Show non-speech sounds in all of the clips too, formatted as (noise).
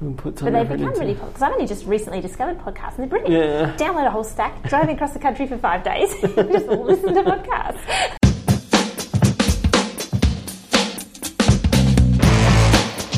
But they've become really popular because I've only just recently discovered podcasts and they're brilliant. Yeah. Download a whole stack, (laughs) driving across the country for five days, (laughs) just listen to podcasts.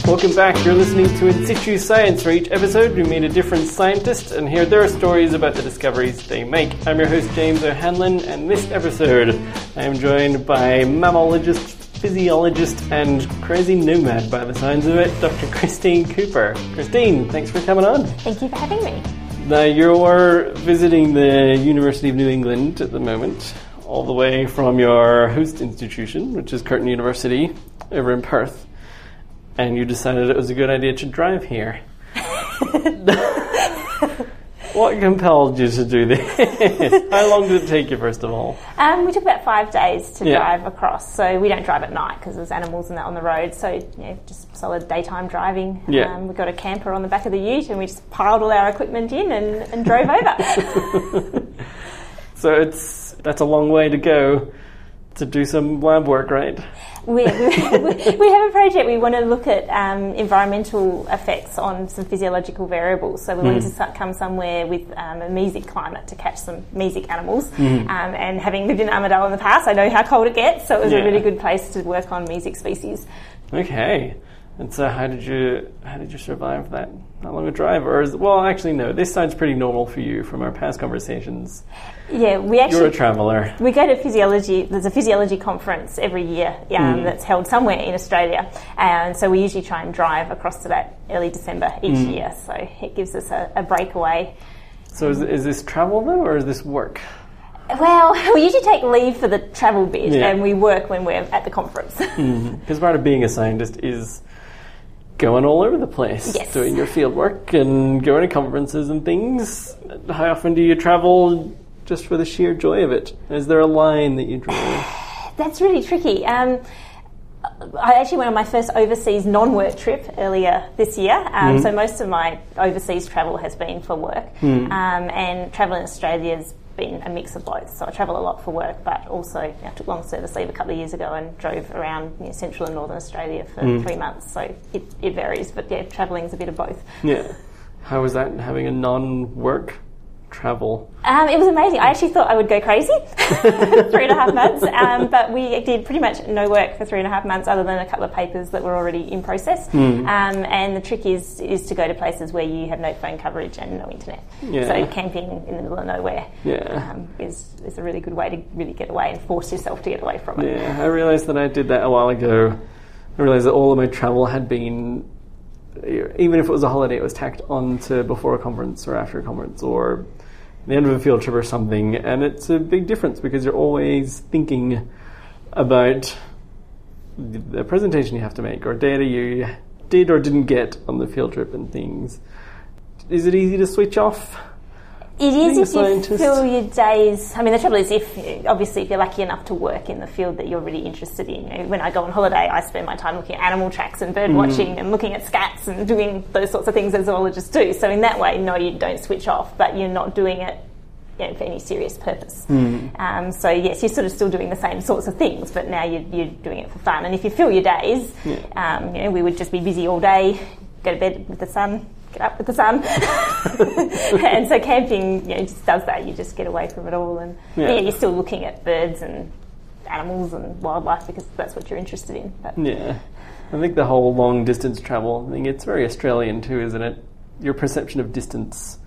Welcome back. You're listening to In Situ Science. For each episode, we meet a different scientist and hear their stories about the discoveries they make. I'm your host, James O'Hanlon, and this episode, I am joined by mammologist, physiologist, and crazy nomad by the signs of it, Dr. Christine Cooper. Christine, thanks for coming on. Thank you for having me. Now, you're visiting the University of New England at the moment, all the way from your host institution, which is Curtin University over in Perth, and you decided it was a good idea to drive here. (laughs) what compelled you to do this? (laughs) How long did it take you, first of all? Um, we took about five days to Yeah. drive across, so we don't drive at night because there's animals and that on the road. So you know, just solid daytime driving. Yeah. Um, we got a camper on the back of the Ute, and we just piled all our equipment in and, and drove over. (laughs) So it's that's a long way to go to do some lab work, right? we, we, (laughs) we have a project. We want to look at um, environmental effects on some physiological variables. So we wanted to come somewhere with um, a mesic climate to catch some mesic animals. Um, and having lived in Armidale in the past, I know how cold it gets. So it was Yeah. a really good place to work on mesic species. Okay. And so, how did you how did you survive that that long a drive? Or is, well, actually, no. This sounds pretty normal for you from our past conversations. Yeah, we actually You're a traveller. We go to physiology. There's a physiology conference every year um, hmm. that's held somewhere in Australia, and so we usually try and drive across to that early December each hmm. year. So it gives us a, a breakaway. So, is, is this travel though, or is this work? Well, (laughs) we usually take leave for the travel bit, Yeah. and we work when we're at the conference. Hmm. Because part of being a scientist is going all over the place, Yes. doing your field work and going to conferences and things. How often do you travel just for the sheer joy of it? Is there a line that you draw? (sighs) That's really tricky. Um, I actually went on my first overseas non-work trip earlier this year. Um, So most of my overseas travel has been for work, um, and travel in Australia has been a mix of both. So I travel a lot for work, but also you know, I took long service leave a couple of years ago and drove around you know, central and northern Australia for mm. three months. So it, it varies, but yeah, travelling is a bit of both. yeah. How was that having a non-work travel? Um, it was amazing. I actually thought I would go crazy (laughs) three and a half months, um, but we did pretty much no work for three and a half months, other than a couple of papers that were already in process. Hmm. Um, and the trick is is to go to places where you have no phone coverage and no internet. Yeah. So camping in the middle of nowhere Yeah. um, is is a really good way to really get away and force yourself to get away from it. Yeah, I realised that I did that a while ago. I realised that all of my travel had been, even if it was a holiday, it was tacked on to before a conference or after a conference or the end of a field trip or something. And it's a big difference because you're always thinking about the presentation you have to make or data you did or didn't get on the field trip and things. Is it easy to switch off? It is if you fill your days. I mean, the trouble is, if obviously if you're lucky enough to work in the field that you're really interested in. You know, when I go on holiday, I spend my time looking at animal tracks and bird watching and looking at scats and doing those sorts of things as zoologists do. So in that way, no, you don't switch off, but you're not doing it. You know, for any serious purpose. Um, so yes, you're sort of still doing the same sorts of things, but now you're, you're doing it for fun. And if you fill your days, um, you know, we would just be busy all day, go to bed with the sun, get up with the sun. (laughs) and so camping, you know, just does that. You just get away from it all, and Yeah. yeah, you're still looking at birds and animals and wildlife because that's what you're interested in. But Yeah. I think the whole long distance travel thing, it's very Australian too, isn't it? Your perception of distance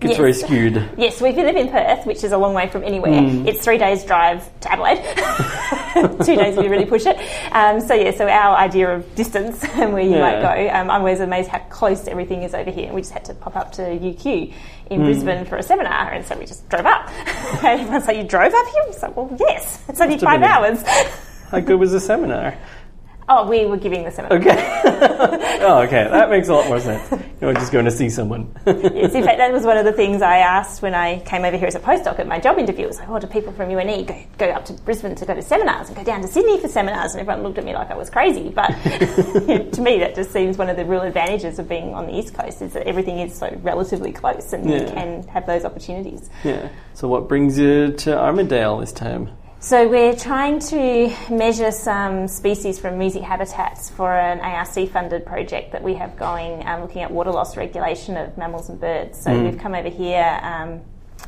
gets Yes. very skewed. yes, you live in Perth, which is a long way from anywhere, Hmm. it's three days drive to Adelaide. (laughs) Two days if you really push it. Um, so yeah, so our idea of distance (laughs) and where you might go, um, I'm always amazed how close everything is over here. We just had to pop up to UQ in Hmm. Brisbane for a seminar, and so we just drove up. (laughs) and everyone's like, "You drove up here?" I was like, "Well, yes, it's only Must five hours." How good was the seminar? Oh, we were giving the seminar. Okay. (laughs) oh, okay. That makes a lot more sense. You're just going to see someone. Yes, in fact, that was one of the things I asked when I came over here as a postdoc at my job interview. It was like, oh, do people from UNE go, go up to Brisbane to go to seminars and go down to Sydney for seminars? And everyone looked at me like I was crazy. But (laughs) (laughs) to me, that just seems one of the real advantages of being on the East Coast is that everything is so relatively close and you can have those opportunities. yeah. So, what brings you to Armidale this time? So we're trying to measure some species from mesic habitats for an ARC funded project that we have going, um, looking at water loss regulation of mammals and birds. So we've come over here. Um,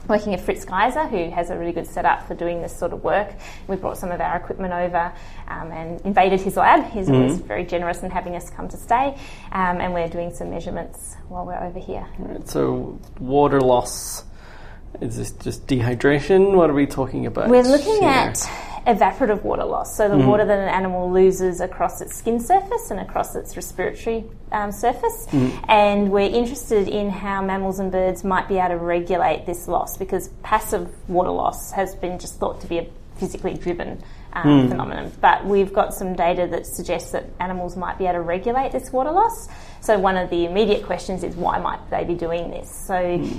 Working with Fritz Geiser, who has a really good setup for doing this sort of work. We brought some of our equipment over um, and invaded his lab. He's always very generous in having us come to stay, um, and we're doing some measurements while we're over here. Right, so water loss. Is this just dehydration? What are we talking about? We're looking here? at evaporative water loss, so the water that an animal loses across its skin surface and across its respiratory um, surface. And we're interested in how mammals and birds might be able to regulate this loss because passive water loss has been just thought to be a physically driven um, phenomenon. But we've got some data that suggests that animals might be able to regulate this water loss. So one of the immediate questions is why might they be doing this? So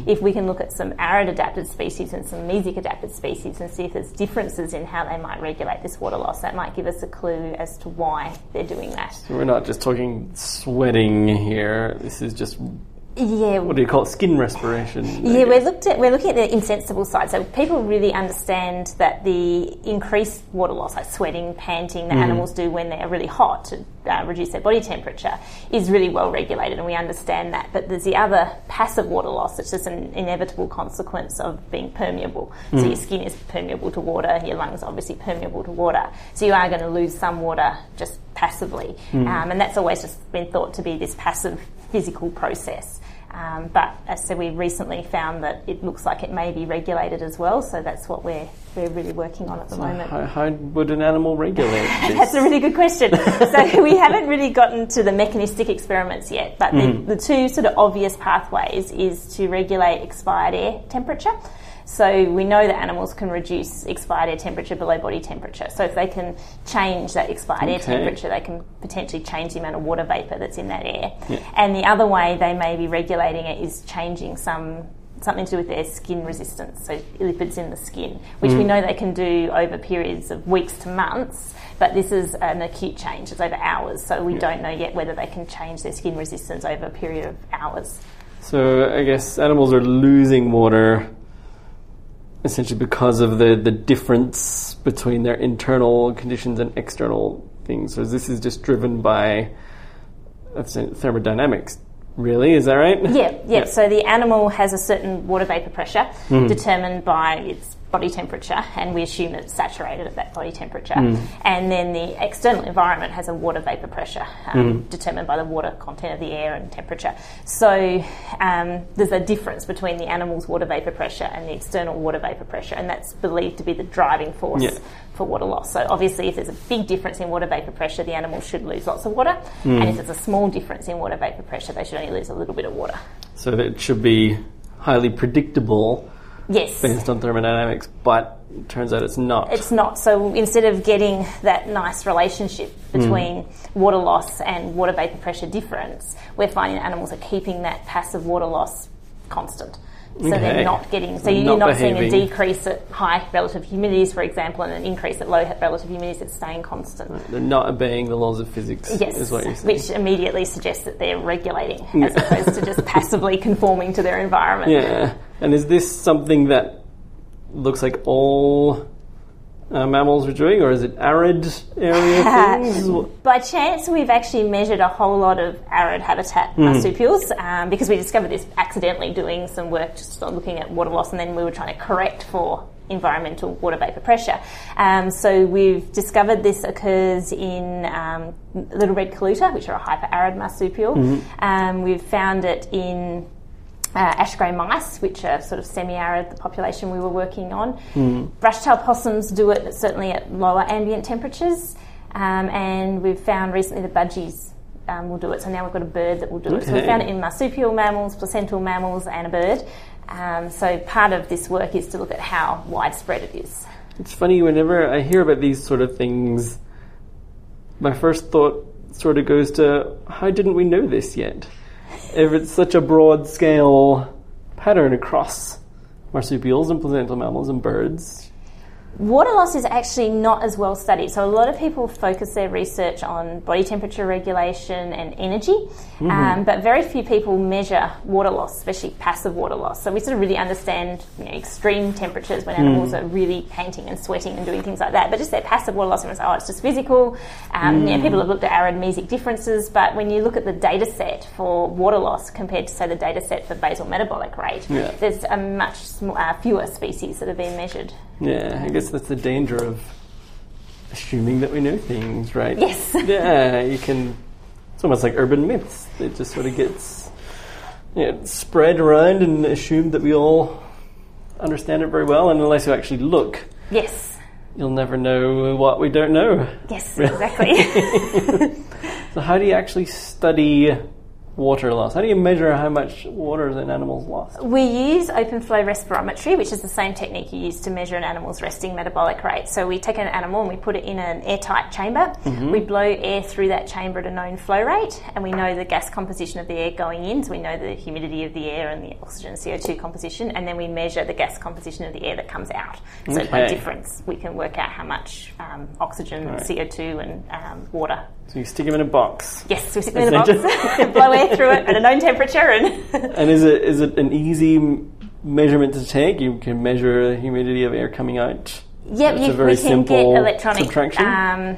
if we can look at some arid adapted species and some mesic adapted species and see if there's differences in how they might regulate this water loss, that might give us a clue as to why they're doing that. We're not just talking sweating here. This is just Yeah, what do you call it? Skin respiration. Yeah, we're looked at we're looking at the insensible side. So people really understand that the increased water loss, like sweating, panting, that animals do when they're really hot to uh, reduce their body temperature, is really well regulated, and we understand that. But there's the other passive water loss, that's just an inevitable consequence of being permeable. So your skin is permeable to water, your lungs are obviously permeable to water. So you are going to lose some water just passively, um, and that's always just been thought to be this passive physical process. Um, but as I said, we recently found that it looks like it may be regulated as well, so that's what we're, we're really working on at the moment. How, how would an animal regulate (laughs) this? That's a really good question. (laughs) so we haven't really gotten to the mechanistic experiments yet, but the, the two sort of obvious pathways is to regulate expired air temperature. So we know that animals can reduce expired air temperature below body temperature. So if they can change that expired air temperature, they can potentially change the amount of water vapor that's in that air. And the other way they may be regulating it is changing some something to do with their skin resistance, so lipids in the skin, which we mm. know they can do over periods of weeks to months. But this is an acute change; it's over hours, so we don't know yet whether they can change their skin resistance over a period of hours. So I guess animals are losing water essentially because of the, the difference between their internal conditions and external things. So this is just driven by thermodynamics, really, is that right? Yeah, yeah. So the animal has a certain water vapor pressure hmm. determined by its body temperature, and we assume it's saturated at that body temperature. And then the external environment has a water vapor pressure um, determined by the water content of the air and temperature. So um, there's a difference between the animal's water vapor pressure and the external water vapor pressure, and that's believed to be the driving force. Yeah. For water loss. So, obviously, if there's a big difference in water vapor pressure, the animal should lose lots of water. And if there's a small difference in water vapor pressure, they should only lose a little bit of water. So it should be highly predictable Yes. based on thermodynamics, but it turns out it's not. It's not. So instead of getting that nice relationship hmm. between water loss and water vapor pressure difference, we're finding animals are keeping that passive water loss constant. So Okay. they're not getting. So you're not not seeing a decrease at high relative humidities, for example, and an increase at low relative humidities. It's staying constant. They're not obeying the laws of physics, Yes, is what you're which immediately suggests that they're regulating as opposed to just (laughs) passively conforming to their environment. Yeah. And is this something that looks like all uh, mammals are doing, or is it arid area (laughs) things? By chance, we've actually measured a whole lot of arid habitat marsupials um, because we discovered this accidentally doing some work just on looking at water loss, and then we were trying to correct for environmental water vapor pressure. Um, so we've discovered this occurs in um, little red kaluta, which are a hyper-arid marsupial. Um, we've found it in uh, ash grey mice, which are sort of semi-arid, the population we were working on. Brush-tail possums do it certainly at lower ambient temperatures, um, and we've found recently the budgies um, will do it. So now we've got a bird that will do it. So we found it in marsupial mammals, placental mammals, and a bird. Um, so part of this work is to look at how widespread it is. It's funny whenever I hear about these sort of things, my first thought sort of goes to how didn't we know this yet? If it's such a broad scale pattern across marsupials and placental mammals and birds, Water loss is actually not as well studied. So, a lot of people focus their research on body temperature regulation and energy, mm-hmm. um, but very few people measure water loss, especially passive water loss. So, we sort of really understand you know, extreme temperatures when animals mm. are really panting and sweating and doing things like that. But just their passive water loss, everyone's oh, it's just physical. Um, mm. you know, people have looked at arithmetic differences, but when you look at the data set for water loss compared to, say, the data set for basal metabolic rate, yeah. there's a much sm- uh, fewer species that have been measured. Yeah, I guess that's the danger of assuming that we know things, right? Yes. (laughs) yeah, you can. It's almost like urban myths. It just sort of gets you know, spread around and assumed that we all understand it very well, and unless you actually look, yes, you'll never know what we don't know. Yes, exactly. (laughs) so, how do you actually study water loss? How do you measure how much water an animal's lost? We use open flow respirometry, which is the same technique you use to measure an animal's resting metabolic rate. So we take an animal and we put it in an airtight chamber. Mm-hmm. We blow air through that chamber at a known flow rate, and we know the gas composition of the air going in, so we know the humidity of the air and the oxygen CO2 composition, and then we measure the gas composition of the air that comes out. So okay. by difference, we can work out how much um, oxygen, right. CO2, and um, water so you stick them in a box. Yes, we stick them in a box, (laughs) blow air through it at a known temperature, and (laughs) and is it is it an easy measurement to take? You can measure the humidity of air coming out. Yep, you, we can get electronic um,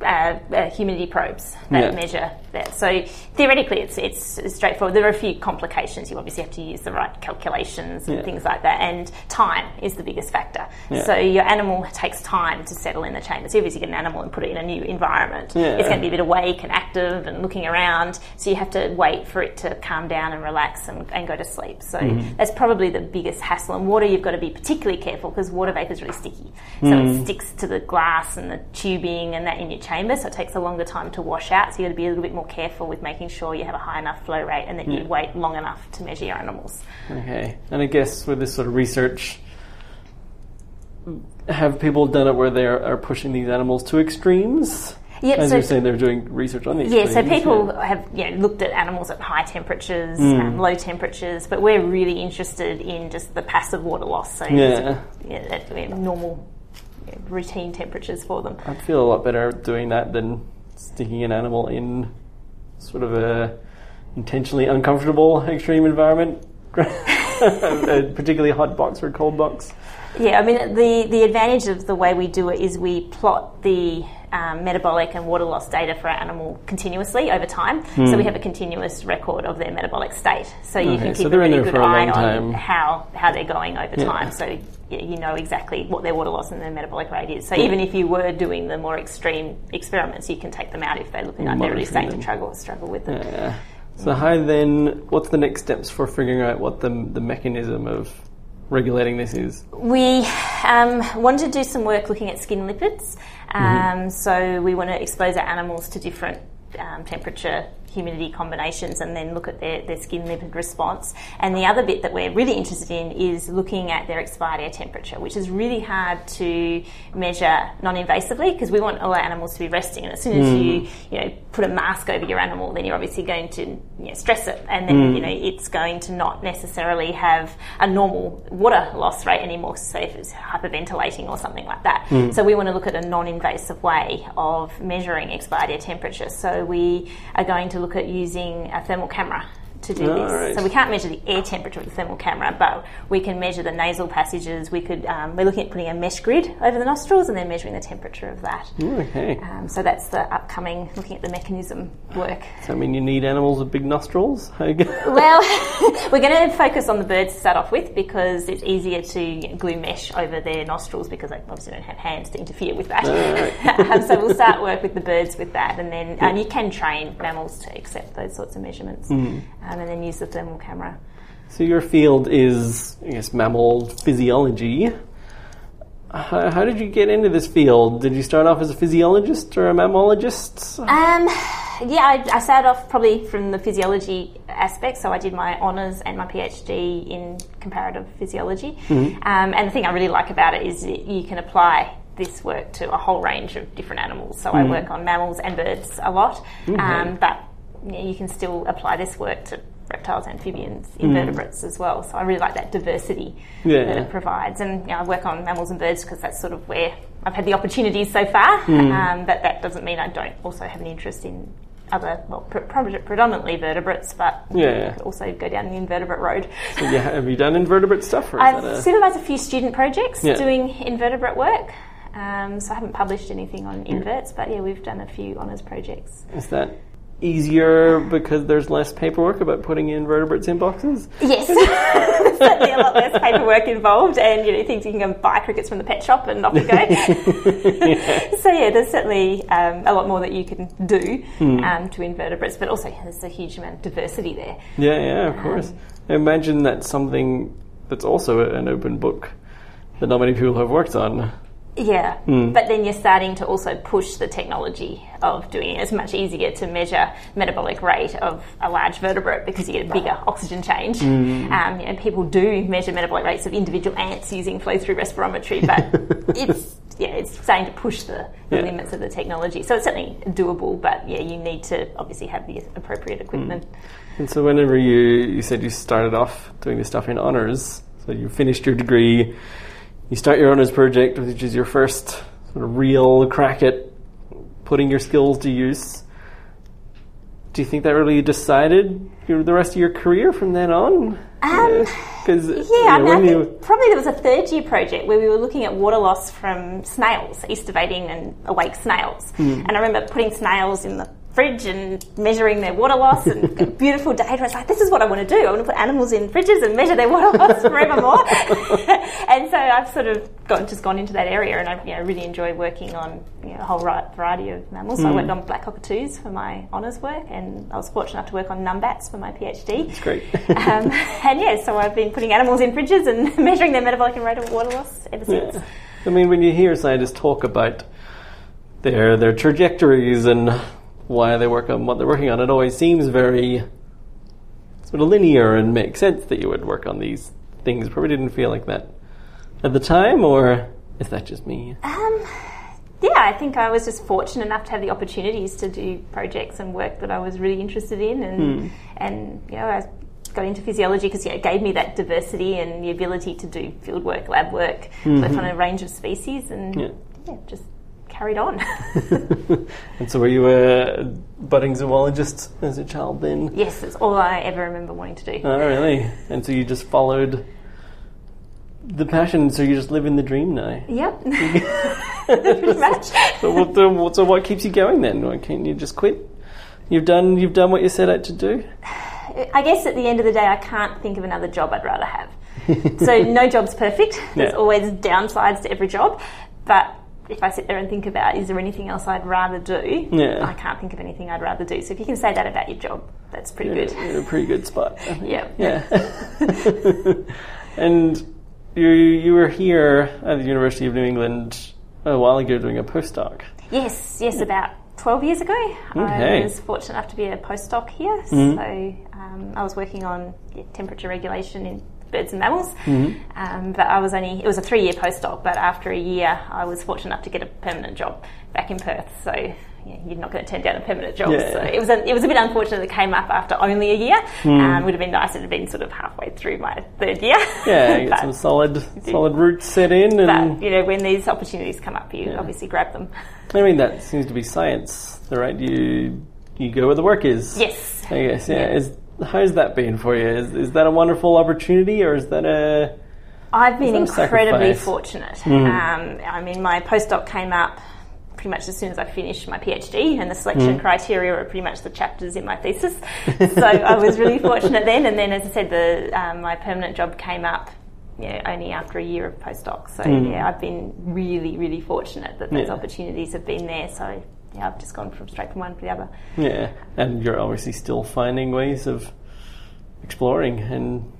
uh, uh, humidity probes that yeah. measure that. So theoretically, it's, it's straightforward. There are a few complications. You obviously have to use the right calculations and yeah. things like that. And time is the biggest factor. Yeah. So your animal takes time to settle in the chamber. So obviously, you get an animal and put it in a new environment. It's going to be a bit awake and active and looking around. So you have to wait for it to calm down and relax and, and go to sleep. So mm-hmm. that's probably the biggest hassle. And water, you've got to be particularly careful because water vapor is really sticky. So mm. it sticks to the glass and the tubing and that in your chamber chamber, so it takes a longer time to wash out. So you've got to be a little bit more careful with making sure you have a high enough flow rate and that yeah. you wait long enough to measure your animals. Okay, and I guess with this sort of research, have people done it where they are pushing these animals to extremes? Yep, As so, you're saying, they're doing research on these. Yeah, so people yeah. have you know, looked at animals at high temperatures, mm. um, low temperatures, but we're really interested in just the passive water loss. So yeah, yeah normal routine temperatures for them. I'd feel a lot better doing that than sticking an animal in sort of a intentionally uncomfortable extreme environment, (laughs) particularly hot box or cold box. Yeah, I mean the the advantage of the way we do it is we plot the um, metabolic and water loss data for our animal continuously over time. Mm. So we hmm. have a continuous record of their metabolic state. So you okay, can keep so a really good eye on how, how they're going over yeah. time. So you know exactly what their water loss and their metabolic rate is. So even if you were doing the more extreme experiments, you can take them out if they're looking like they're really starting to struggle, struggle with them. Yeah. So how then? What's the next steps for figuring out what the the mechanism of regulating this is? We um, want to do some work looking at skin lipids. Mm-hmm. Um, mm-hmm. So we want to expose our animals to different um, temperature humidity combinations and then look at their, their skin lipid response. And the other bit that we're really interested in is looking at their expired air temperature, which is really hard to measure non-invasively because we want all our animals to be resting. And as soon as mm. you, you know, put a mask over your animal, then you're obviously going to you know, stress it, and then mm. you know it's going to not necessarily have a normal water loss rate anymore. So if it's hyperventilating or something like that. Mm. So we want to look at a non-invasive way of measuring expired air temperature. So we are going to look at using a thermal camera to do this. Right. So we can't measure the air temperature with the thermal camera, but we can measure the nasal passages. We could um, we're looking at putting a mesh grid over the nostrils and then measuring the temperature of that. Okay. Um, so that's the upcoming looking at the mechanism work. So I mean, you need animals with big nostrils. (laughs) well, (laughs) we're going to focus on the birds to start off with because it's easier to glue mesh over their nostrils because they obviously don't have hands to interfere with that. Right. (laughs) um, so we'll start work with the birds with that, and then um, you can train mammals to accept those sorts of measurements. Mm um, and then use the thermal camera. So your field is, I guess, mammal physiology. How, how, did you get into this field? Did you start off as a physiologist or a mammologist? Um, yeah, I, I, started off probably from the physiology aspect. So I did my honours and my PhD in comparative physiology. Mm-hmm. Um, and the thing I really like about it is you can apply this work to a whole range of different animals. So mm-hmm. I work on mammals and birds a lot, um, but you, you can still apply this work to reptiles, amphibians, invertebrates as well. So I really like that diversity Yeah. that it provides. And you know, I work on mammals and birds because that's sort of where I've had the opportunities so far. Um, but that doesn't mean I don't also have an interest in other, well, pre- pre- predominantly vertebrates, but Yeah. Also go down the invertebrate road. So yeah, have you done invertebrate stuff? Or I've a, supervised a few student projects Yeah. doing invertebrate work. Um, so I haven't published anything on inverts, but yeah, we've done a few honours projects. is that easier because there's less paperwork about putting invertebrates in boxes? Yes, There's (laughs) certainly a lot less paperwork involved, and you know things you can go and buy crickets from the pet shop and off you go. (laughs) So yeah, there's certainly um, a lot more that you can do um, to invertebrates, but also there's a huge amount of diversity there. Yeah, yeah, of course. I imagine that's something that's also an open book that not many people have worked on. Yeah, hmm. but then you're starting to also push the technology of doing it. It's much easier to measure metabolic rate of a large vertebrate because you get a bigger oxygen change. Hmm. Um, you know, people do measure metabolic rates of individual ants using flow-through respirometry, but (laughs) it's yeah, it's starting to push the, the Yeah. limits of the technology. So it's certainly doable, but yeah, you need to obviously have the appropriate hmm. equipment. And so, whenever you you said you started off doing this stuff in honors, so you finished your degree, you start your honors project, which is your first sort of real crack at putting your skills to use. Do you think that really decided your, the rest of your career from then on? Um, Because Yeah, I, mean, I think probably there was a third year project where we were looking at water loss from snails, estivating and awake snails. And I remember putting snails in the fridge and measuring their water loss and (laughs) beautiful data. I was like, this is what I want to do. I want to put animals in fridges and measure their water loss (laughs) forevermore. (laughs) and so I've sort of gone, just gone into that area and I you know, really enjoy working on you know, a whole variety of mammals. So I worked on black cockatoos for my honours work and I was fortunate enough to work on numbats for my PhD. It's great. Um, and yeah, so I've been putting animals in fridges and measuring their metabolic and rate of water loss ever since. Yeah. I mean, when you hear scientists talk about their their trajectories and why they work on what they're working on, it always seems very sort of linear and makes sense that you would work on these things. Probably didn't feel like that at the time, or is that just me? Um, yeah, I think I was just fortunate enough to have the opportunities to do projects and work that I was really interested in, and and you know I got into physiology because yeah, it gave me that diversity and the ability to do field work, lab work, work on a range of species, and Yeah. yeah, just carried on. (laughs) and so, were you a budding zoologist as a child then? yes, it's all I ever remember wanting to do. Oh, really? And so you just followed the passion. So you just live in the dream now. Yep, (laughs) pretty much. So what, the, so what keeps you going then? Why can't you just quit? You've done you've done what you set out to do. I guess at the end of the day, I can't think of another job I'd rather have. so no (laughs) job's perfect. There's Yeah. always downsides to every job, but if I sit there and think about is there anything else I'd rather do, Yeah. I can't think of anything I'd rather do. So if you can say that about your job, that's pretty You're, good. you're in a pretty good spot. Yeah. Yeah. (laughs) and you you were here at the University of New England a while ago doing a postdoc. Yes, yes, about 12 years ago, Okay. Mm-hmm. I was fortunate enough to be a postdoc here. So um, I was working on temperature regulation in birds and mammals. Mm-hmm. Um, but I was only, it was a three year postdoc, but after a year, I was fortunate enough to get a permanent job back in Perth. So yeah, you're not going to turn down a permanent job. Yeah. So it was, a, it was a bit unfortunate that it came up after only a year. Mm. Um, would have been nice if it had been sort of halfway through my third year. Yeah, get (laughs) some solid solid roots set in, and but you know, when these opportunities come up, you obviously grab them. I mean that seems to be science, right? You you go where the work is. Yes. I guess. Yeah. Yeah. Is how's that been for you? Is is that a wonderful opportunity, or is that a I've been Is that a incredibly fortunate. Um, I mean, my postdoc came up pretty much as soon as I finished my PhD, and the selection criteria were pretty much the chapters in my thesis. (laughs) so I was really fortunate then. And then, as I said, the um, my permanent job came up. Know, only after a year of postdoc. So yeah, I've been really, really fortunate that those Yeah. opportunities have been there. So yeah, I've just gone from straight from one to the other. yeah? And you're obviously still finding ways of exploring and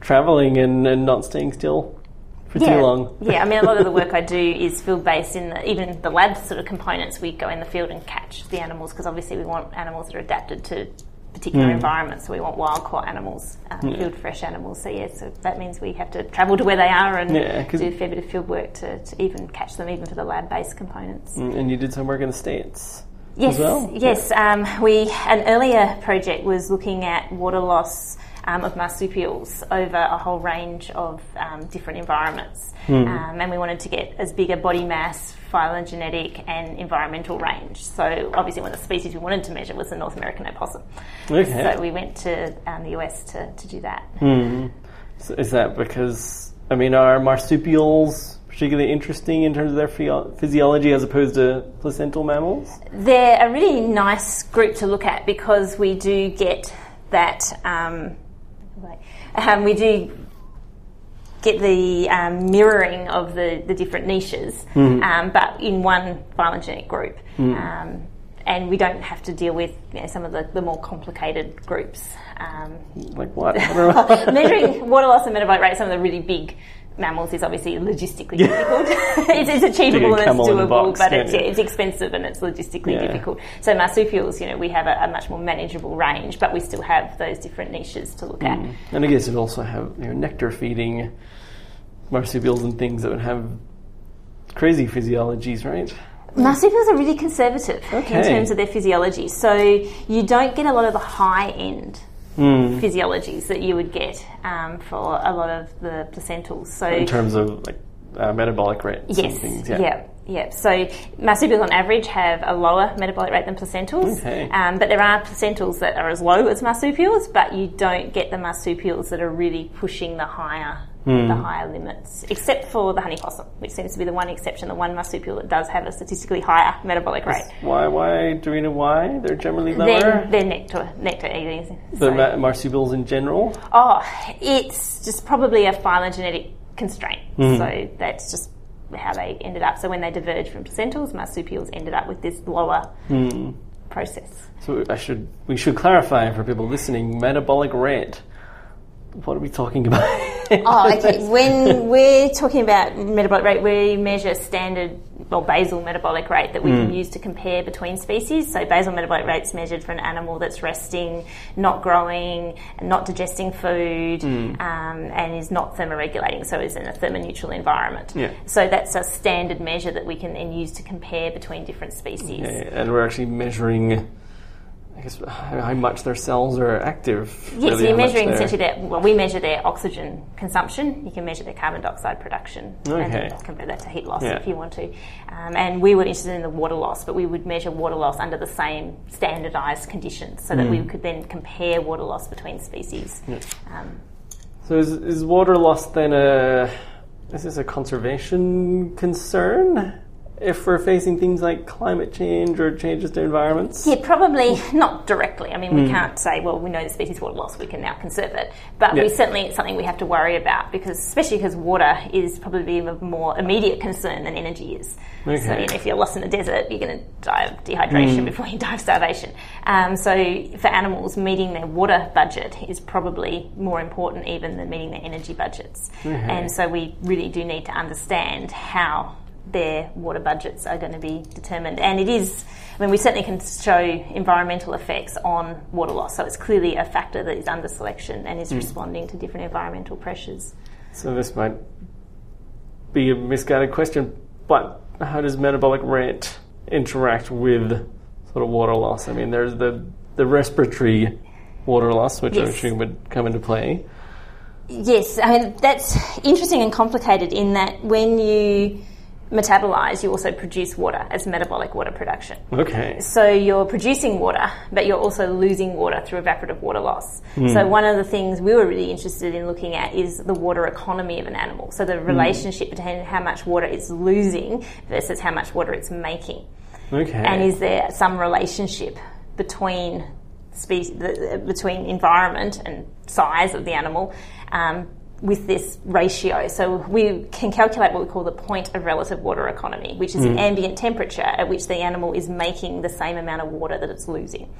traveling and, and not staying still for yeah. too long. yeah, I mean, a lot of the (laughs) work I do is field based in the, even the lab sort of components. We go in the field and catch the animals because obviously we want animals that are adapted to particular environment, So we want wild caught animals, um. Yeah. field fresh animals. So yeah, so that means we have to travel to where they are and Yeah, do a fair bit of field work to, to even catch them, even for the lab based components. Mm, And you did some work in the States. Yes, as well? yes. Um, we an earlier project was looking at water loss um, of marsupials over a whole range of um, different environments, Hmm. um, and we wanted to get as big a body mass, phylogenetic, and environmental range. So obviously, one of the species we wanted to measure was the North American opossum. Okay. So we went to um, the US to, to do that. So is that because, I mean, are marsupials particularly interesting in terms of their physio- physiology as opposed to placental mammals? They're a really nice group to look at because we do get that. Um, wait, um, we do get the um, mirroring of the, the different niches, um, but in one phylogenetic group. Um, and we don't have to deal with you know, some of the, the more complicated groups. Um, Like what? I don't know. measuring water loss and metabolic rate, some of the really big mammals is obviously logistically difficult. (laughs) it's, it's achievable and it's camel in a doable, box, but it's, yeah, it's expensive and it's logistically Yeah. difficult. So marsupials, you know, we have a, a much more manageable range, but we still have those different niches to look at. Mm. and I guess you'd also have you know, nectar feeding marsupials and things that would have crazy physiologies, right? Marsupials are really conservative Okay. in terms of their physiology, so you don't get a lot of the high end Hmm. physiologies that you would get um, for a lot of the placentals. So In terms of like uh, metabolic rates Yes. things. Yeah. yeah. So marsupials on average have a lower metabolic rate than placentals. Okay. Um, but there are placentals that are as low as marsupials, but you don't get the marsupials that are really pushing the higher Hmm. the higher limits, except for the honey possum, which seems to be the one exception, the one marsupial that does have a statistically higher metabolic rate. Why? Why? Do we know why they're generally lower? They're, they're nectar nectar eating. the ma- marsupials in general. Oh, it's just probably a phylogenetic constraint. Hmm. So that's just how they ended up. So when they diverged from placentals, marsupials ended up with this lower Hmm. process. So I should we should clarify for people listening: metabolic rate. What are we talking about? (laughs) Oh, okay. when we're talking about metabolic rate, we measure standard or basal metabolic rate that we Hmm. can use to compare between species. So basal metabolic rate is measured for an animal that's resting, not growing, not digesting food, Hmm. um, and is not thermoregulating, so is in a thermoneutral environment. Yeah. So that's a standard measure that we can then use to compare between different species. Okay, and we're actually measuring, I guess, how much their cells are active. Yes, really, so you're measuring essentially their, well, we measure their oxygen consumption, you can measure their carbon dioxide production, Okay. and compare that to heat loss Yeah. if you want to. Um, and we were interested in the water loss, but we would measure water loss under the same standardised conditions so that Hmm. we could then compare water loss between species. Um, So is, is water loss then a is this a conservation concern if we're facing things like climate change or changes to environments? Yeah, probably not directly. I mean, we can't say, well, we know the species water loss, we can now conserve it. But Yeah. we certainly it's something we have to worry about because, especially because water is probably a more immediate concern than energy is. So you know, if you're lost in the desert, you're going to die of dehydration before you die of starvation. Um, so for animals, meeting their water budget is probably more important even than meeting their energy budgets. And so we really do need to understand how their water budgets are going to be determined. And it is, I mean, we certainly can show environmental effects on water loss. So it's clearly a factor that is under selection and is hmm. responding to different environmental pressures. So this might be a misguided question, but how does metabolic rate interact with sort of water loss? I mean, there's the the respiratory water loss, which I Yes. assume would come into play. Yes, I mean, that's interesting and complicated in that when you metabolize, you also produce water as metabolic water production. Okay. So you're producing water, but you're also losing water through evaporative water loss. So one of the things we were really interested in looking at is the water economy of an animal. So the relationship between how much water it's losing versus how much water it's making. Okay. And is there some relationship between species, the, between environment and size of the animal um, with this ratio? So we can calculate what we call the point of relative water economy, which is the ambient temperature at which the animal is making the same amount of water that it's losing.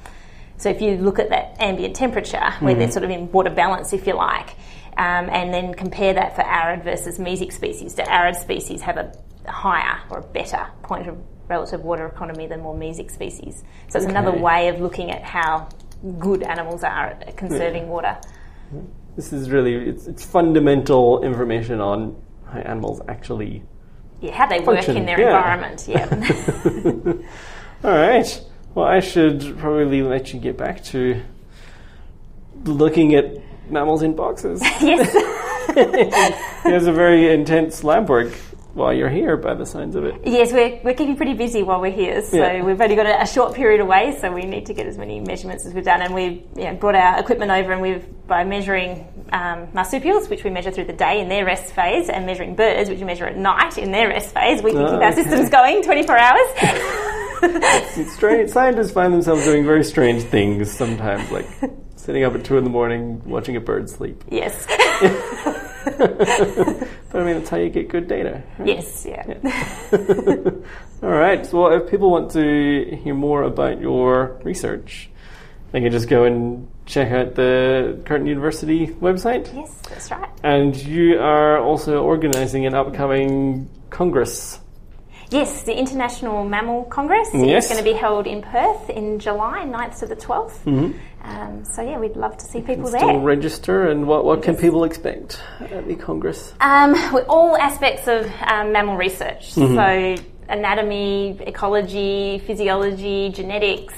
So if you look at that ambient temperature, where they're sort of in water balance, if you like, um, and then compare that for arid versus mesic species, do arid species have a higher or a better point of relative water economy than more mesic species? So it's another way of looking at how good animals are at conserving water. This is really it's, it's fundamental information on how animals actually. Yeah, how they work in their yeah. environment. Yeah. (laughs) All right. Well, I should probably let you get back to looking at mammals in boxes. (laughs) yes. (laughs) There's a very intense lab work while you're here by the signs of it. Yes, we're, we're keeping pretty busy while we're here, so Yeah. we've only got a, a short period away, so we need to get as many measurements as we've done. And we've you know, brought our equipment over, and we've by measuring um, marsupials, which we measure through the day in their rest phase, and measuring birds, which we measure at night in their rest phase, we can Oh, keep our okay. systems going 24 hours. (laughs) (laughs) It's strange. Scientists find themselves doing very strange things sometimes, like (laughs) sitting up at two in the morning watching a bird sleep. yes, (laughs) But I mean, that's how you get good data. right? yes, yeah. (laughs) All right. So, well, if people want to hear more about your research, they can just go and check out the Curtin University website. Yes, that's right. And you are also organising an upcoming congress. Yes, the International Mammal Congress Yes. is going to be held in Perth in July, 9th to the 12th. Um, so, yeah, we'd love to see people Still there. register, and what, what can people expect at the congress? Um, all aspects of um, mammal research, so anatomy, ecology, physiology, genetics,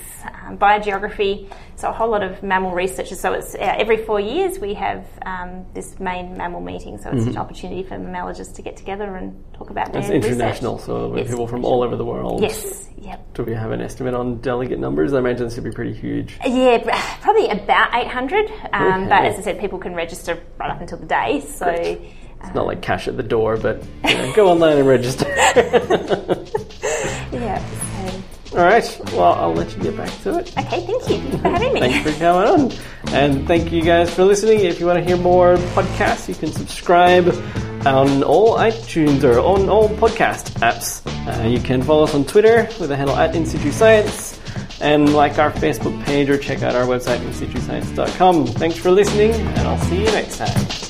um, biogeography. So a whole lot of mammal research. So it's uh, every four years we have um, this main mammal meeting. So it's an opportunity for mammalogists to get together and talk about It's their international, research. so we have people from all over the world. Yes. Yep. Do we have an estimate on delegate numbers? I imagine this would be pretty huge. Yeah, (sighs) probably about 800. Um, Okay. But as I said, people can register right up until the day. So. It's not like cash at the door, but you know, go online and register. (laughs) All right. Well, I'll let you get back to it. okay, thank you. Thank you for having me. Thanks for coming on. And thank you guys for listening. If you want to hear more podcasts, you can subscribe on all iTunes or on all podcast apps. Uh, you can follow us on Twitter with the handle at In Situ Science and like our Facebook page or check out our website, insituscience.com. Thanks for listening, and I'll see you next time.